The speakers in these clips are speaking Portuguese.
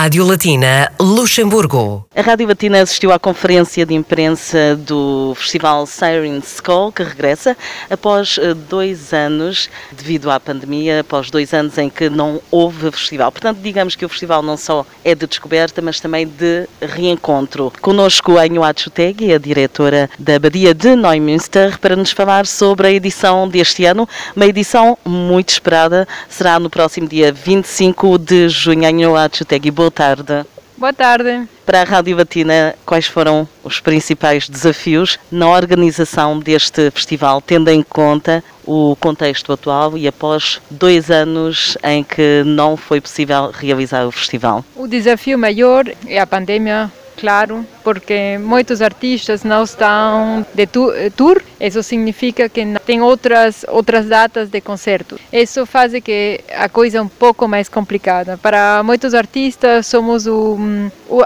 Rádio Latina Luxemburgo. A Rádio Latina assistiu à conferência de imprensa do Festival Siren Skull, que regressa após eh, dois anos, devido à pandemia, após dois anos em que não houve festival. Portanto, digamos que o festival não só é de descoberta, mas também de reencontro. Conosco a Anhoá Chutegui, a diretora da Abadia de Neumünster, para nos falar sobre a edição deste ano, uma edição muito esperada, será no próximo dia 25 de junho. Anhoá Chutegui, boa tarde. Boa tarde. Para a Rádio Batina, quais foram os principais desafios na organização deste festival, tendo em conta o contexto atual e após dois anos em que não foi possível realizar o festival? O desafio maior é a pandemia claro, porque muitos artistas não estão de tour, isso significa que tem outras outras datas de concerto. Isso faz que a coisa é um pouco mais complicada. Para muitos artistas somos o,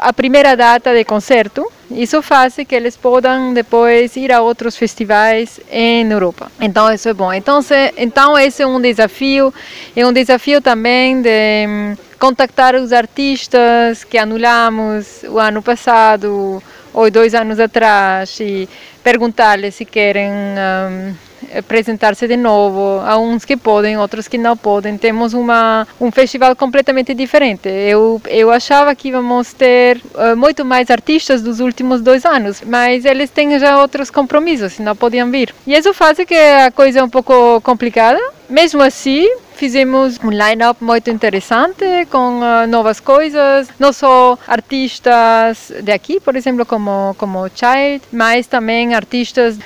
a primeira data de concerto, isso faz que eles possam depois ir a outros festivais em Europa. Então isso é bom. Então, se, então esse é um desafio, é um desafio também de contactar os artistas que anulamos o ano passado ou dois anos atrás e perguntar-lhes se querem um, apresentar-se de novo. Há uns que podem, outros que não podem. Temos uma, um festival completamente diferente. Eu, eu achava que íamos ter uh, muito mais artistas dos últimos dois anos, mas eles têm já outros compromissos não podiam vir. E isso faz que a coisa é um pouco complicada. Mesmo assim, Fizemos um line-up muito interessante com uh, novas coisas, não só artistas de aqui, por exemplo, como como Child, mas também artistas uh,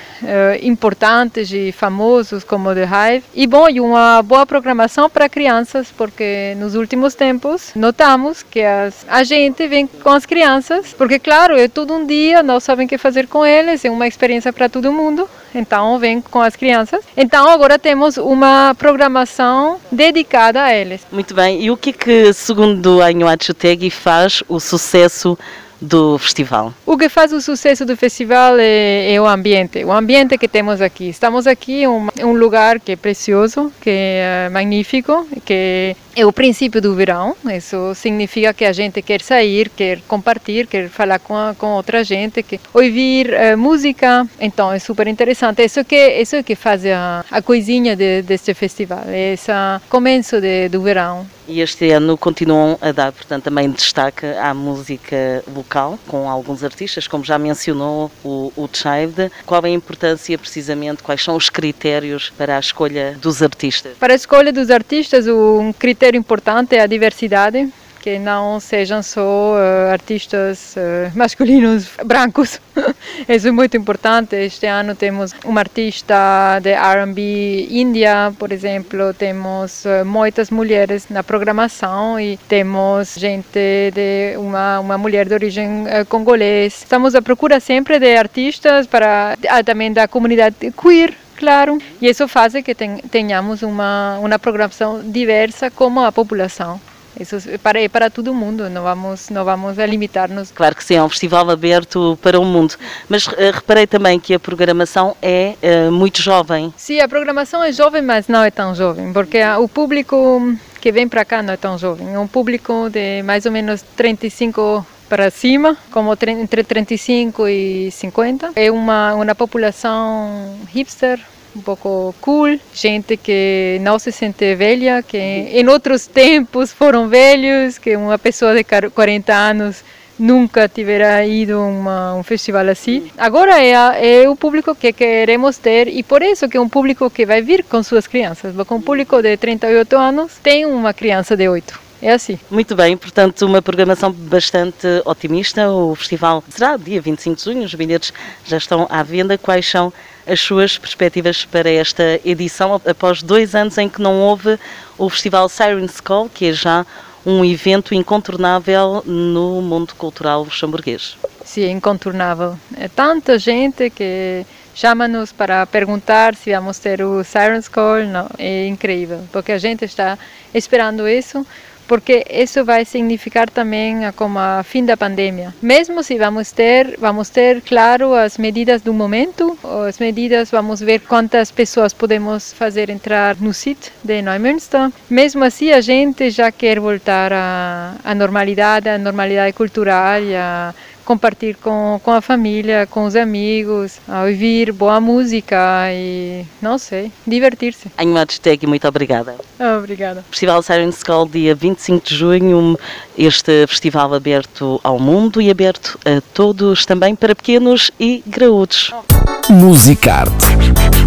importantes e famosos como The Hive. E bom, e uma boa programação para crianças, porque nos últimos tempos notamos que as, a gente vem com as crianças, porque claro, é todo um dia, não sabem o que fazer com eles, é uma experiência para todo mundo então vem com as crianças. Então agora temos uma programação dedicada a eles. Muito bem, e o que que, segundo a Inhoatchutegui, faz o sucesso do festival? O que faz o sucesso do festival é, é, o ambiente, o ambiente que temos aqui. Estamos aqui em um, um lugar que é precioso, que é magnífico, que é o princípio do verão. Isso significa que a gente quer sair, quer compartilhar, quer falar com, a, com outra gente, quer ouvir uh, música. Então é super interessante. Isso que isso que faz a, a coisinha de, deste festival. É esse começo de, do verão. E este ano continuam a dar, portanto, também destaque à música local, com alguns artistas, como já mencionou o, o Child. Qual é a importância, precisamente, quais são os critérios para a escolha dos artistas? Para a escolha dos artistas, um critério importante é a diversidade que não sejam só uh, artistas uh, masculinos brancos. Isso é muito importante. Este ano temos uma artista de R&B índia, por exemplo, temos uh, muitas mulheres na programação e temos gente de uma uma mulher de origem congolesa. Estamos à procura sempre de artistas para também da comunidade queer Claro, e isso faz que tenhamos uma, uma programação diversa como a população. Isso é para, é para todo mundo, não vamos, não vamos limitar-nos. Claro que sim, é um festival aberto para o mundo. Mas uh, reparei também que a programação é uh, muito jovem. Sim, a programação é jovem, mas não é tão jovem, porque o público que vem para cá não é tão jovem. É um público de mais ou menos 35 para cima, como entre 35 e 50. É uma, uma população hipster, um pouco cool, gente que não se sente velha, que em outros tempos foram velhos, que uma pessoa de 40 anos nunca tivera ido a um festival assim. Agora é, é, o público que queremos ter e por isso que é um público que vai vir com suas crianças. Porque um público de 38 anos tem uma criança de 8. É assim. Muito bem, portanto, uma programação bastante otimista. O festival será dia 25 de junho, os bilhetes já estão à venda. Quais são as suas perspectivas para esta edição, após dois anos em que não houve o Festival Siren Call, que é já um evento incontornável no mundo cultural luxemburguês. Sim, incontornável. É tanta gente que chama-nos para perguntar se vamos ter o Siren Call. Não, é incrível, porque a gente está esperando isso porque isso vai significar também como a fim da pandemia. Mesmo se vamos ter, vamos ter claro as medidas do momento, as medidas, vamos ver quantas pessoas podemos fazer entrar no sítio de Neumünster. Mesmo assim, a gente já quer voltar à, à normalidade, à normalidade cultural, a compartilhar com, com a família, com os amigos, a ouvir boa música e, não sei, divertir-se. Anima Teg, muito obrigada. Obrigada. Festival Siren School, dia 25 de junho, este festival aberto ao mundo e aberto a todos, também para pequenos e graúdos. Musicarte